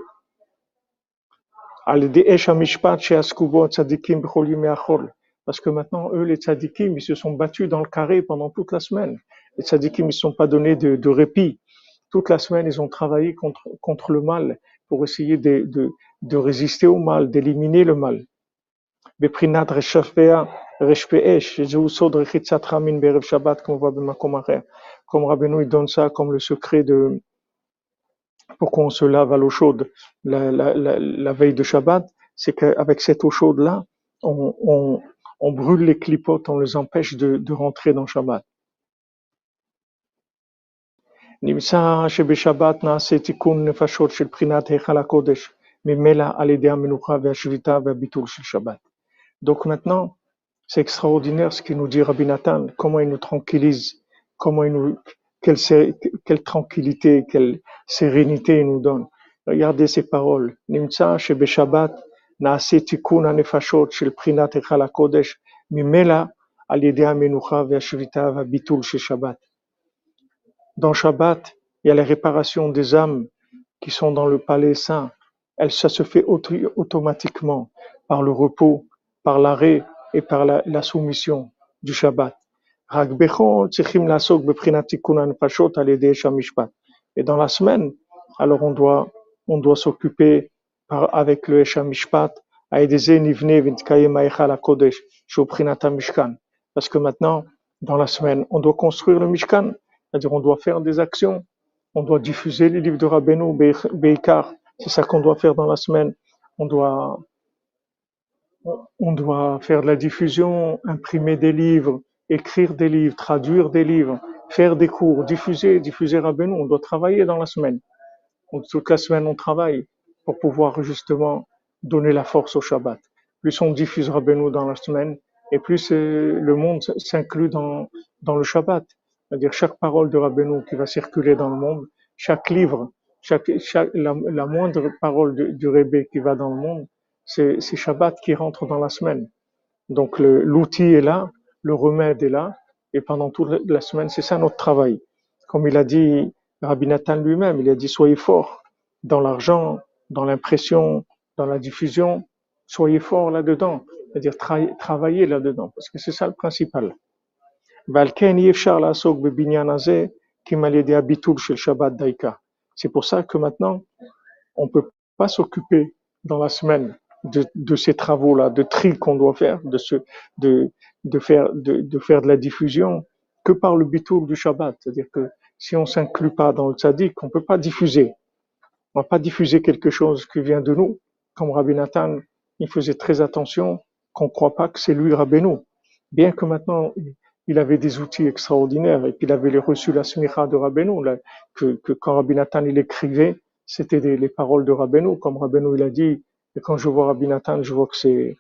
Parce que maintenant, eux, les tzadikim, ils se sont battus dans le carré pendant toute la semaine. Les tzadikim, ils ne se sont pas donnés de, répit. Toute la semaine, ils ont travaillé contre, le mal pour essayer de, résister au mal, d'éliminer le mal. Comme Rabbeinu, il donne ça comme le secret de, pour qu'on se lave à l'eau chaude la, veille de Shabbat, c'est qu'avec cette eau chaude-là, on, on brûle les clipotes, on les empêche de, de rentrer dans Shabbat. נמצא שבשבת נעשה תיקון נפשות של בחינת היכל הקודש, ממילא על ידי המנוחה והשביתה והביטול של שבת. Donc maintenant, c'est extraordinaire ce qu'il nous dit Rabbi Nathan, comment il nous tranquillise, comment il nous, quelle, quelle tranquillité, quelle sérénité il nous donne. Regardez ces paroles. Nimtza shebeshabbat ve'bitul shel Shabbat. Dans Shabbat, il y a la réparation des âmes qui sont dans le palais saint. Elle, ça se fait automatiquement par le repos, par l'arrêt et par la, soumission du Shabbat. Et dans la semaine, alors on doit s'occuper avec le Esha Mishpat, parce que maintenant, dans la semaine, on doit construire le Mishkan, c'est-à-dire on doit faire des actions, on doit diffuser les livres de Rabbeinu, Beikar, c'est ça qu'on doit faire dans la semaine. On doit, on doit faire de la diffusion, imprimer des livres, écrire des livres, traduire des livres, faire des cours, diffuser, diffuser Rabbeinu. On doit travailler dans la semaine. Donc, toute la semaine, on travaille pour pouvoir justement donner la force au Shabbat. Plus on diffuse Rabbeinu dans la semaine, et plus euh, le monde s'inclut dans, dans le Shabbat. C'est-à-dire chaque parole de Rabbeinu qui va circuler dans le monde, chaque livre, chaque, la, moindre parole du Rebbe qui va dans le monde, c'est Shabbat qui rentre dans la semaine. Donc l'outil est là, le remède est là, et pendant toute la semaine, c'est ça notre travail. Comme il a dit Rabbi Nathan lui-même, il a dit soyez forts dans l'argent, dans l'impression, dans la diffusion, soyez forts là-dedans, c'est-à-dire tra travaillez là-dedans, parce que c'est ça le principal. C'est pour ça que maintenant, on ne peut pas s'occuper dans la semaine de, ces travaux-là, de tri qu'on doit faire, de, ce, de, de, faire, de, de faire de la diffusion, que par le bitour du Shabbat. C'est-à-dire que si on s'inclut pas dans le tzaddik, on ne peut pas diffuser. On va pas diffuser quelque chose qui vient de nous. Comme Rabbi Nathan, il faisait très attention qu'on ne croit pas que c'est lui Rabbeinu. Bien que maintenant, il avait des outils extraordinaires et qu'il avait reçu la smicha de Rabbeinu, que, quand Rabbi Nathan il écrivait, c'était les paroles de Rabbeinu, comme Rabbeinu il a dit, et quand je vois Rabbi Nathan, je vois que c'est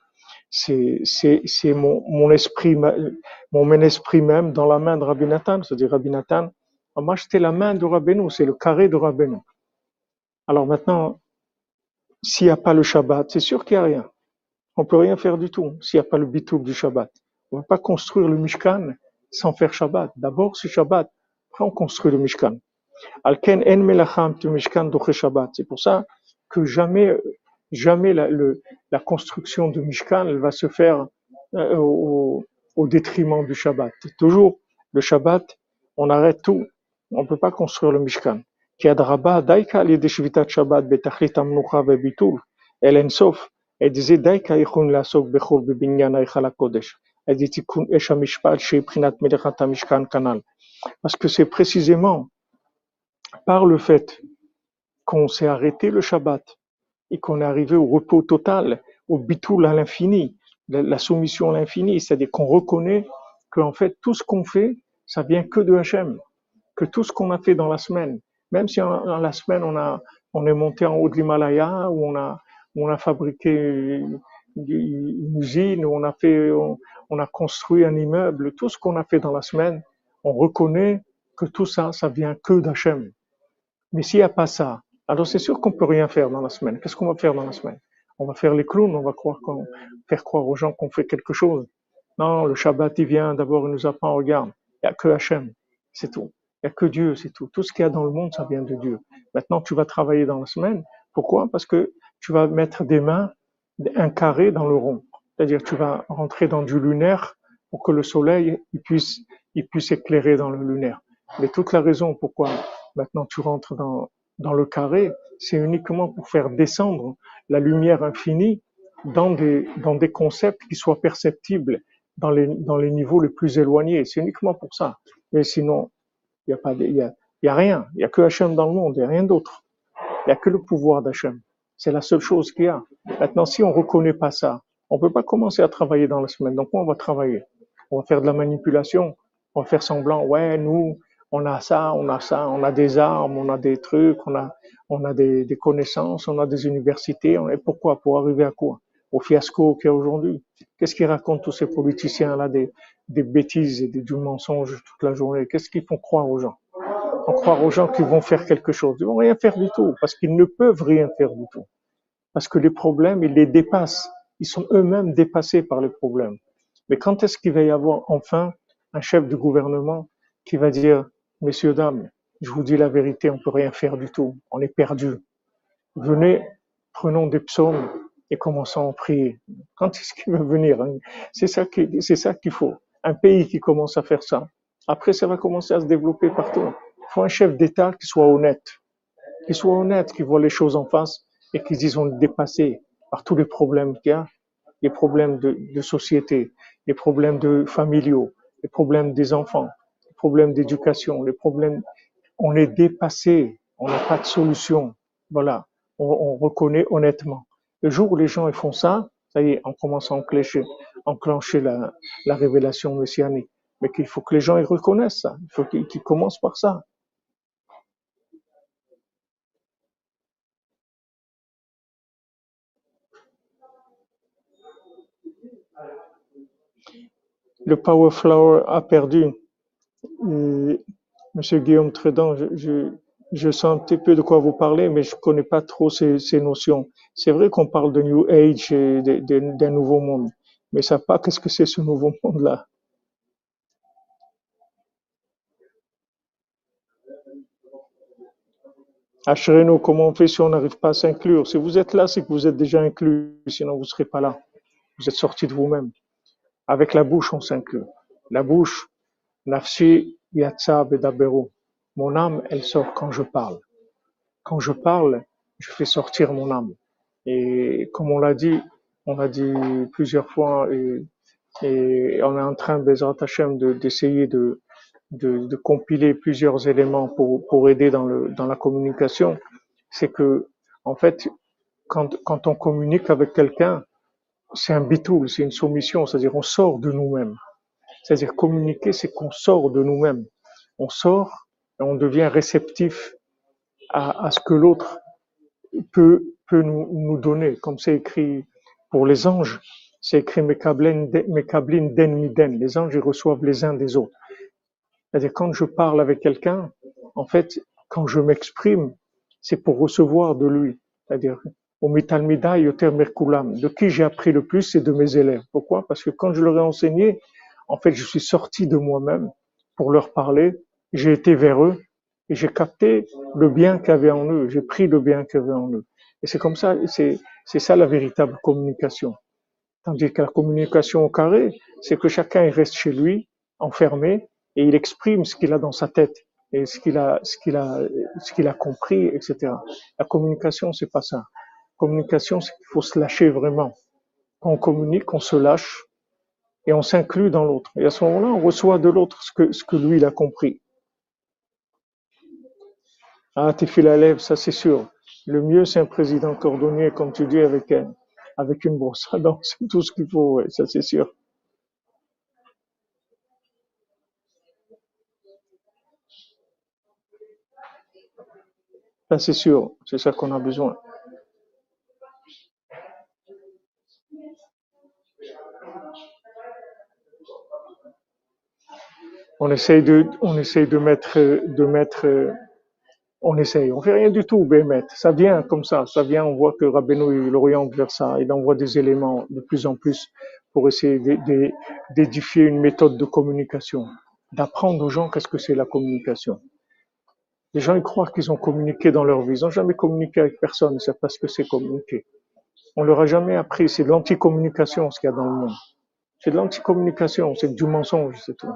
c'est c'est c'est mon mon esprit mon esprit même dans la main de Rabbi Nathan, c'est-à-dire Rabbi Nathan moi j'étais la main de Rabbeinu, c'est le carré de Rabbeinu. Alors maintenant, s'il n'y a pas le Shabbat, c'est sûr qu'il n'y a rien. On peut rien faire du tout s'il n'y a pas le bitouk du Shabbat. On ne va pas construire le Mishkan sans faire Shabbat. D'abord c'est Shabbat, après on construit le Mishkan. Alken en melacham tu Mishkan Shabbat. C'est pour ça que jamais jamais la, construction du Mishkan elle va se faire euh, au, détriment du Shabbat. Toujours le Shabbat, on arrête tout. On ne peut pas construire le Mishkan. כי אדרבה די קל ידי שביתת שבת בתכלית המנוחה וביטול, אל אינסוף, את זה די יכולים לעסוק בחור בבניין ההיכל הקודש, את זה תיקון אש המשפט שהיא בחינת מלאכת המשכן כנ"ל. Parce que c'est précisément par le fait qu'on s'est arrêté le Shabbat, et qu'on est arrivé au repos total, au bitoul à l'infini, la, soumission à l'infini, c'est-à-dire qu'on reconnaît qu'en fait tout ce qu'on fait, ça vient que de Hachem, que tout ce qu'on a fait dans la semaine, même si dans la semaine on a on est monté en haut de l'Himalaya, où on a on a fabriqué une, usine, où on a fait on, on a construit un immeuble, tout ce qu'on a fait dans la semaine, on reconnaît que tout ça, ça vient que d'Hachem. Mais s'il n'y a pas ça, alors c'est sûr qu'on peut rien faire dans la semaine. Qu'est-ce qu'on va faire dans la semaine? On va faire les clowns, on va croire qu'on, faire croire aux gens qu'on fait quelque chose. Non, le Shabbat il vient d'abord, il nous apprend, regarde, il n'y a que Hachem, c'est tout. Il a que Dieu, c'est tout. Tout ce qu'il y a dans le monde, ça vient de Dieu. Maintenant, tu vas travailler dans la semaine. Pourquoi? Parce que tu vas mettre des mains, un carré dans le rond. C'est-à-dire tu vas rentrer dans du lunaire pour que le soleil il puisse, il puisse éclairer dans le lunaire. Mais toute la raison pourquoi maintenant tu rentres dans, dans le carré, c'est uniquement pour faire descendre la lumière infinie dans des, dans des concepts qui soient perceptibles dans les, dans les niveaux les plus éloignés. C'est uniquement pour ça. Mais sinon, il n'y a y a, rien. Il n'y a que Hachem dans le monde, il n'y a rien d'autre. Il n'y a que le pouvoir d'Hachem. C'est la seule chose qu'il y a. Maintenant, si on reconnaît pas ça, on peut pas commencer à travailler dans la semaine. Donc, on va travailler. On va faire de la manipulation. On va faire semblant. Ouais, nous, on a ça, on a ça, on a des armes, on a des trucs, on a, des, connaissances, on a des universités. Pourquoi? Pour arriver à quoi? Au fiasco qu'il y a aujourd'hui. Qu'est-ce qu'ils racontent tous ces politiciens là des, des bêtises et des, du mensonge toute la journée Qu'est-ce qu'ils font croire aux gens? En croire aux gens qui vont faire quelque chose. Ils vont rien faire du tout, parce qu'ils ne peuvent rien faire du tout. Parce que les problèmes, ils les dépassent. Ils sont eux-mêmes dépassés par les problèmes. Mais quand est-ce qu'il va y avoir enfin un chef de gouvernement qui va dire, messieurs, dames, je vous dis la vérité, on peut rien faire du tout. On est perdu. Venez, prenons des psaumes et commençons à prier. Quand est-ce qu'il va venir hein? C'est ça qu'il faut. Un pays qui commence à faire ça. Après, ça va commencer à se développer partout. Il faut un chef d'État qui soit honnête, qui soit honnête, qui voit les choses en face et qui dise on est dépassé par tous les problèmes qu'il y a, les problèmes de, de société, les problèmes de familiaux, les problèmes des enfants, les problèmes d'éducation, les problèmes. On est dépassé, on n'a pas de solution. Voilà, on, on reconnaît honnêtement. Le jour où les gens ils font ça, ça y est, on commence à enclencher, la, la révélation messianique. Mais qu'il faut que les gens ils reconnaissent ça. Il faut qu'ils commencent par ça. Le Power Flower a perdu. Monsieur Guillaume Trédan, je, je sens un petit peu de quoi vous parlez, mais je connais pas trop ces, notions. C'est vrai qu'on parle de New Age et d'un nouveau monde, mais ça pas qu'est-ce que c'est ce nouveau [laughs] monde-là? Ashreno, comment on fait si on n'arrive pas à s'inclure? Si vous êtes là, c'est que vous êtes déjà inclus, sinon vous ne serez pas là. Vous êtes sorti de vous-même. Avec la bouche, on s'inclut. La bouche, nafsi yatsa bedaberu. Mon âme, elle sort quand je parle. Quand je parle, je fais sortir mon âme. Et comme on l'a dit, on l'a dit plusieurs fois, et, on est en train, d'essayer de, compiler plusieurs éléments pour, aider dans la communication. C'est que, en fait, quand, quand on communique avec quelqu'un, c'est un bitoul, c'est une soumission, c'est-à-dire on sort de nous-mêmes. C'est-à-dire communiquer, c'est qu'on sort de nous-mêmes. On sort on devient réceptif à, à ce que l'autre peut, peut nous, nous donner, comme c'est écrit pour les anges, c'est écrit Mekablin den miden. Les anges ils reçoivent les uns des autres. C'est-à-dire quand je parle avec quelqu'un, en fait, quand je m'exprime, c'est pour recevoir de lui. C'est-à-dire, au Mitalmida Yoter Merkulam, de qui j'ai appris le plus, c'est de mes élèves. Pourquoi? Parce que quand je leur ai enseigné, en fait, je suis sorti de moi-même pour leur parler, j'ai été vers eux et j'ai capté le bien qu'il y avait en eux, j'ai pris le bien qu'il y avait en eux. Et c'est comme ça, c'est c'est ça la véritable communication. Tandis que la communication au carré, c'est que chacun il reste chez lui, enfermé, et il exprime ce qu'il a dans sa tête et ce qu'il a, ce qu'il a, ce qu'il a compris, etc. La communication, c'est pas ça. Communication, c'est qu'il faut se lâcher vraiment. Quand on communique, on se lâche et on s'inclut dans l'autre. Et à ce moment-là, on reçoit de l'autre ce que, ce que lui, il a compris. Ah, t'es fil à lèvres, ça c'est sûr. Le mieux, c'est un président cordonnier, comme tu dis, avec un, avec une brosse à. [laughs] C'est tout ce qu'il faut, ça c'est sûr. Ça c'est sûr. C'est ça qu'on a besoin. On essaye de, on essaye de mettre, de mettre, on essaye. On fait rien du tout, Bémet. Ça vient comme ça. Ça vient, on voit que Rabbeinu, il oriente vers ça. Il envoie des éléments de plus en plus pour essayer d'é- d'é- d'édifier une méthode de communication. D'apprendre aux gens qu'est-ce que c'est la communication. Les gens, ils croient qu'ils ont communiqué dans leur vie. Ils n'ont jamais communiqué avec personne. Ils ne pas ce que c'est communiquer. On leur a jamais appris. C'est de l'anticommunication, ce qu'il y a dans le monde. C'est de l'anticommunication. C'est du mensonge, c'est tout.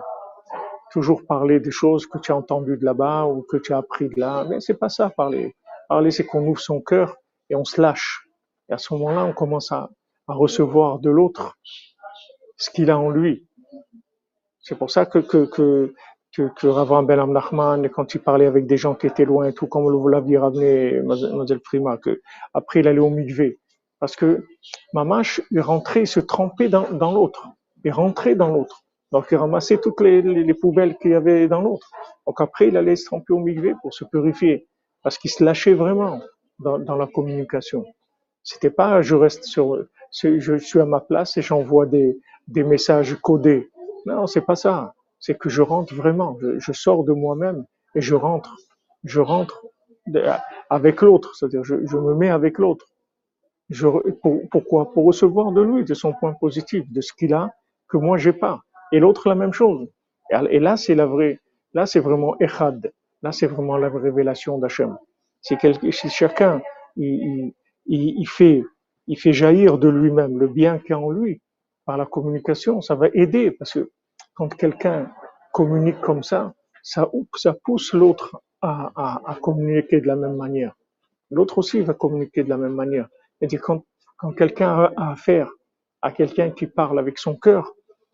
Toujours parler des choses que tu as entendues de là-bas ou que tu as appris de là. Mais c'est pas ça, parler. Parler, c'est qu'on ouvre son cœur et on se lâche. Et à ce moment-là, on commence à, à recevoir de l'autre ce qu'il a en lui. C'est pour ça que, que, que, que, que Rav Ben Amnachman, quand il parlait avec des gens qui étaient loin et tout, comme vous l'aviez ramené, Mademoiselle Prima, que après il allait au mikvé. Parce que Mamash, il rentrait, il se trempait dans, dans l'autre. Il rentrait dans l'autre. Donc il ramassait toutes les, les, les poubelles qu'il y avait dans l'autre. Donc après, il allait se tremper au mikvé pour se purifier. Parce qu'il se lâchait vraiment dans, la communication. C'était pas je reste sur, je suis à ma place et j'envoie des, messages codés. Non, c'est pas ça. C'est que je rentre vraiment. Je, sors de moi-même et je rentre, je rentre avec l'autre, c'est-à-dire je, me mets avec l'autre. Pourquoi? Pour recevoir de lui, de son point positif, de ce qu'il a que moi j'ai pas. Et l'autre la même chose. Et, là c'est la vraie, là c'est vraiment echad. Là c'est vraiment la révélation d'Hachem. Si, chacun il, il, il, fait, il fait jaillir de lui-même le bien qu'il y a en lui par la communication, ça va aider parce que quand quelqu'un communique comme ça, ça, ça pousse l'autre à, à, à communiquer de la même manière. L'autre aussi va communiquer de la même manière. Et quand, quand quelqu'un a affaire à quelqu'un qui parle avec son cœur,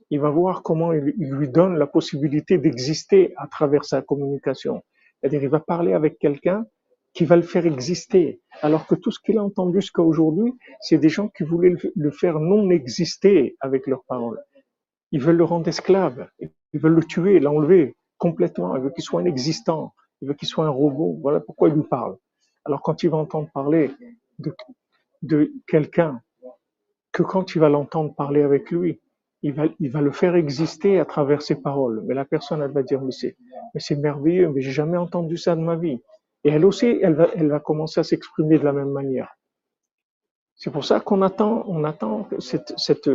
il va voir comment il, lui donne la possibilité d'exister à travers sa communication. C'est-à-dire, il va parler avec quelqu'un qui va le faire exister, alors que tout ce qu'il a entendu jusqu'à aujourd'hui, c'est des gens qui voulaient le faire non exister avec leurs paroles. Ils veulent le rendre esclave, ils veulent le tuer, l'enlever complètement, ils veulent qu'il soit inexistant, ils veulent qu'il soit un robot. Voilà pourquoi ils lui parlent. Alors quand il va entendre parler de, de quelqu'un que quand il va l'entendre parler avec lui, il va, il va le faire exister à travers ses paroles. Mais la personne, elle va dire, mais c'est, mais c'est merveilleux, mais j'ai jamais entendu ça de ma vie. Et elle aussi, elle va, elle va commencer à s'exprimer de la même manière. C'est pour ça qu'on attend, on attend cette, cette,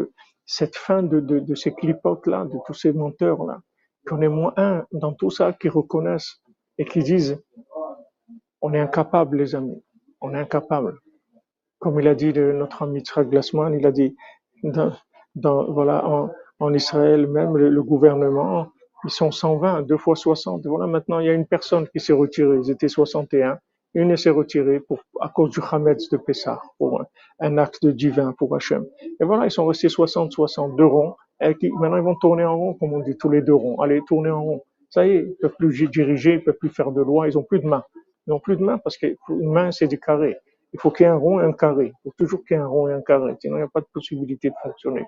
cette fin de, de, de ces clipotes-là, de tous ces menteurs-là, qu'on ait moins un dans tout ça qui reconnaissent et qui disent, on est incapable, les amis, on est incapable comme il a dit de notre ami Tzrak Glassman, il a dit, voilà, en, en, Israël même, le, gouvernement, ils sont 120, deux fois 60. Voilà, maintenant, il y a une personne qui s'est retirée, ils étaient 61. Une s'est retirée pour, à cause du Hametz de Pessah, pour un, acte divin pour Hachem. Et voilà, ils sont restés 60, 62 ronds. Et qui, maintenant, ils vont tourner en rond, comme on dit, tous les deux ronds. Allez, tourner en rond. Ça y est, ils peuvent plus diriger, ils peuvent plus faire de loi, ils ont plus de main. Ils ont plus de main parce qu'une main, c'est des carrés. Il faut qu'il y ait un rond et un carré. Il faut toujours qu'il y ait un rond et un carré. Sinon, il n'y a pas de possibilité de fonctionner.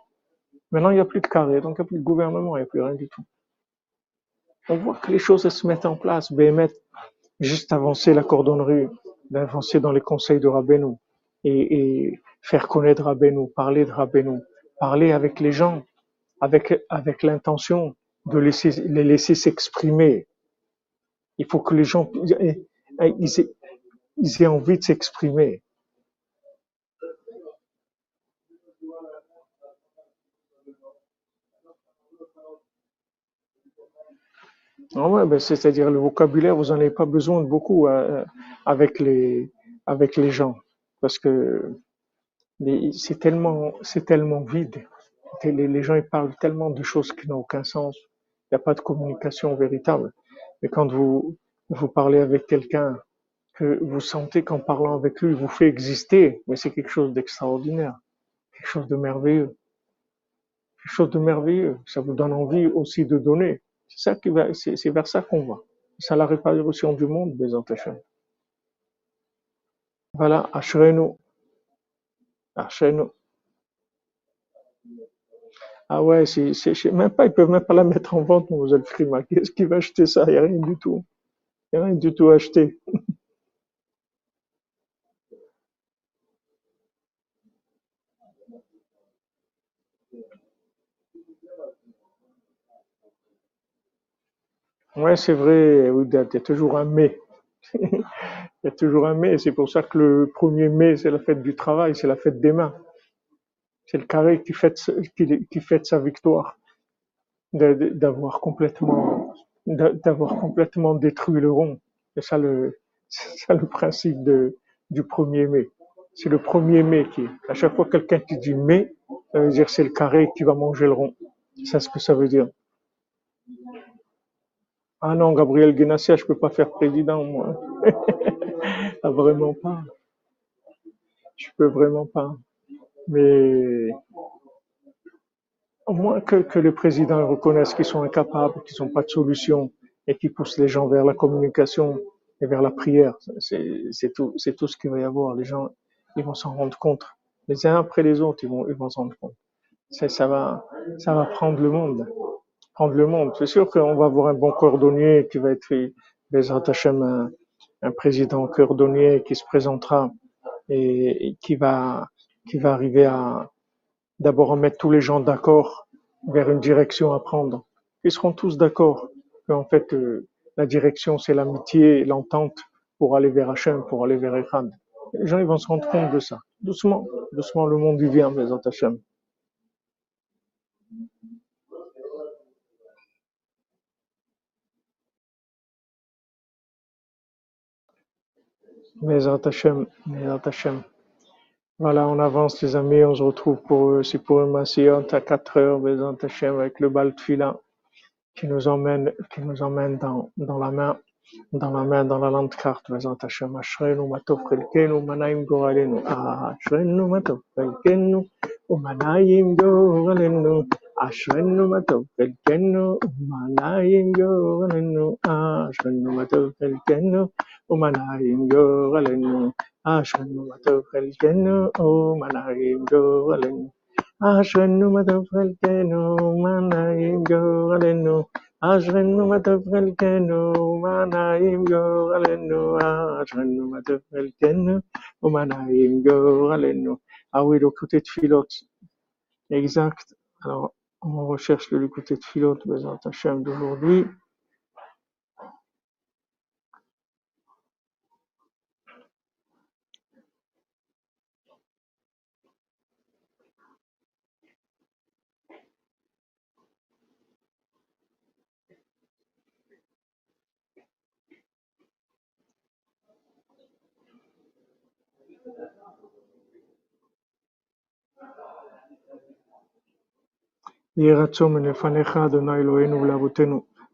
Maintenant, il n'y a plus de carré, donc il n'y a plus de gouvernement, il n'y a plus rien du tout. On voit que les choses se mettent en place. Béhémet, juste avancer la cordonnerie, d'avancer dans les conseils de Rabbeinu et, faire connaître Rabbeinu, parler de Rabbeinu, parler avec les gens, avec, avec l'intention de laisser, les laisser s'exprimer. Il faut que les gens ils ils aient envie de s'exprimer. Ah ouais, ben c'est-à-dire le vocabulaire, vous n'en avez pas besoin de beaucoup euh, avec les avec les gens, parce que c'est tellement c'est tellement vide. Les, les gens ils parlent tellement de choses qui n'ont aucun sens. Il n'y a pas de communication véritable. Mais quand vous vous parlez avec quelqu'un que vous sentez qu'en parlant avec lui, il vous fait exister, mais c'est quelque chose d'extraordinaire, quelque chose de merveilleux, quelque chose de merveilleux. Ça vous donne envie aussi de donner. C'est vers ça qu'on va. C'est la réparation du monde, des Hachem. Voilà, Ashrenu. Ashrenu. Ah ouais, c'est, même pas, ils peuvent même pas la mettre en vente, Frima. Qu'est-ce qui va acheter ça? Il n'y a rien du tout. Il n'y a rien du tout à acheter. Ouais, c'est vrai, il y a toujours un mais. il y a toujours un mais. C'est pour ça que le premier mai, c'est la fête du travail, c'est la fête des mains. C'est le carré qui fête, qui, fête sa victoire, d'avoir complètement, d'avoir complètement détruit le rond. C'est ça le, ça le principe du premier mai. C'est le premier mai qui, à chaque fois quelqu'un qui dit mai, ça veut dire c'est le carré qui va manger le rond. C'est ce que ça veut dire. Ah non, Gabriel Guénassia, je peux pas faire président, moi. [laughs] ah, vraiment pas. Je peux vraiment pas. Mais au moins que, que le président reconnaisse qu'ils sont incapables, qu'ils n'ont pas de solution et qu'ils poussent les gens vers la communication et vers la prière. C'est tout, c'est tout ce qu'il va y avoir. Les gens, ils vont s'en rendre compte. Les uns après les autres, ils vont, ils vont s'en rendre compte. Ça va, ça va prendre le monde prendre le monde. C'est sûr qu'on va avoir un bon cordonnier qui va être les Hachem, un, président cordonnier qui se présentera et, qui va arriver à d'abord à mettre tous les gens d'accord vers une direction à prendre. Ils seront tous d'accord qu'en fait euh, la direction, c'est l'amitié, l'entente pour aller vers Hachem, pour aller vers Echad. Les gens ils vont se rendre compte de ça. Doucement, doucement, le monde y vient, Bezat Hachem. Bezat Hachem, Bezat Hachem. Voilà, on avance les amis, on se retrouve pour c'est pour une massillante à 4 heures, Bezat Hachem, avec le bal de qui nous emmène, qui nous emmène dans, dans la main dans la main, dans la lente carte, Bezat Hashem, Ashrenu matov chelkenu, manaim goralenu, Ashrenu matov chelkenu, umanaim goralenu, ashwanu matav kalkanu umanayengo galanu ashwanu matav kalkanu umanayengo galanu ashwanu matav kalkanu umanayengo galanu ashwanu matav kalkanu umanayengo galanu ashwanu matav kalkanu umanayengo galanu ah oui le côté de philote exact. alors on recherche le côté de filote, Bezat Hashem d'aujourd'hui.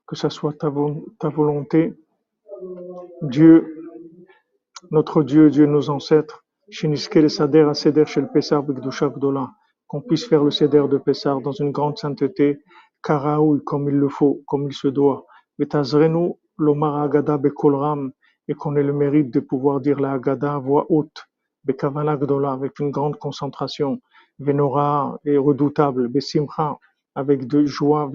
Que ça soit ta, volonté, Dieu, notre Dieu, Dieu nos ancêtres, qu'on puisse faire le Seder de Pessar dans une grande sainteté, comme il le faut, comme il se doit. Et qu'on ait le mérite de pouvoir dire la Agada à voix haute, avec une grande concentration, Venora et redoutable, Besimcha, avec de joie,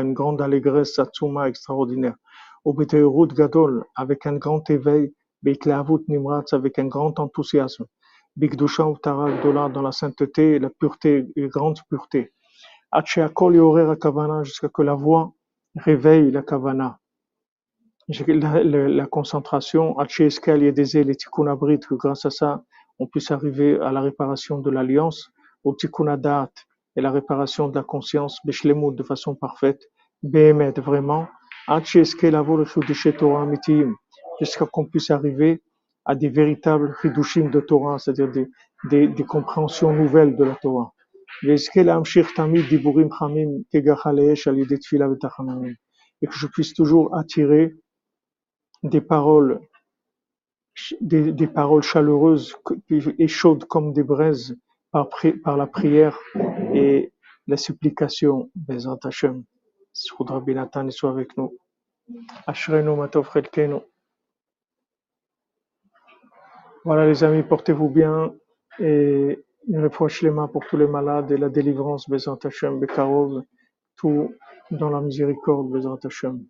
une grande allégresse, Satsuma extraordinaire, Obeteurut Gadol, avec un grand éveil, Beiklavut Nimratz, avec un grand enthousiasme, Bigdusha Utara Gdola, dans la sainteté, la pureté, la grande pureté, Acheakol Yorer Kavana, jusqu'à que la voix réveille la Kavana, la, la, la concentration, Acheeskel Yedeze, les Tikkun Abrit, que grâce à ça, on puisse arriver à la réparation de l'alliance, au et la réparation de la conscience, de façon parfaite, Behemet, vraiment, jusqu'à qu'on puisse arriver à des véritables chidushim de Torah, c'est-à-dire des, des, des compréhensions nouvelles de la Torah. Et que je puisse toujours attirer des paroles, des, des paroles chaleureuses et chaudes comme des braises par, la prière et la supplication. Bezat Hashem. Soud Rabbi Nathan soit avec nous. Ashrenu Matov. Voilà les amis, portez-vous bien et une reproche les mains pour tous les malades et la délivrance, Bezat Hashem, Bekarov, tout dans la miséricorde, Bezat Hashem.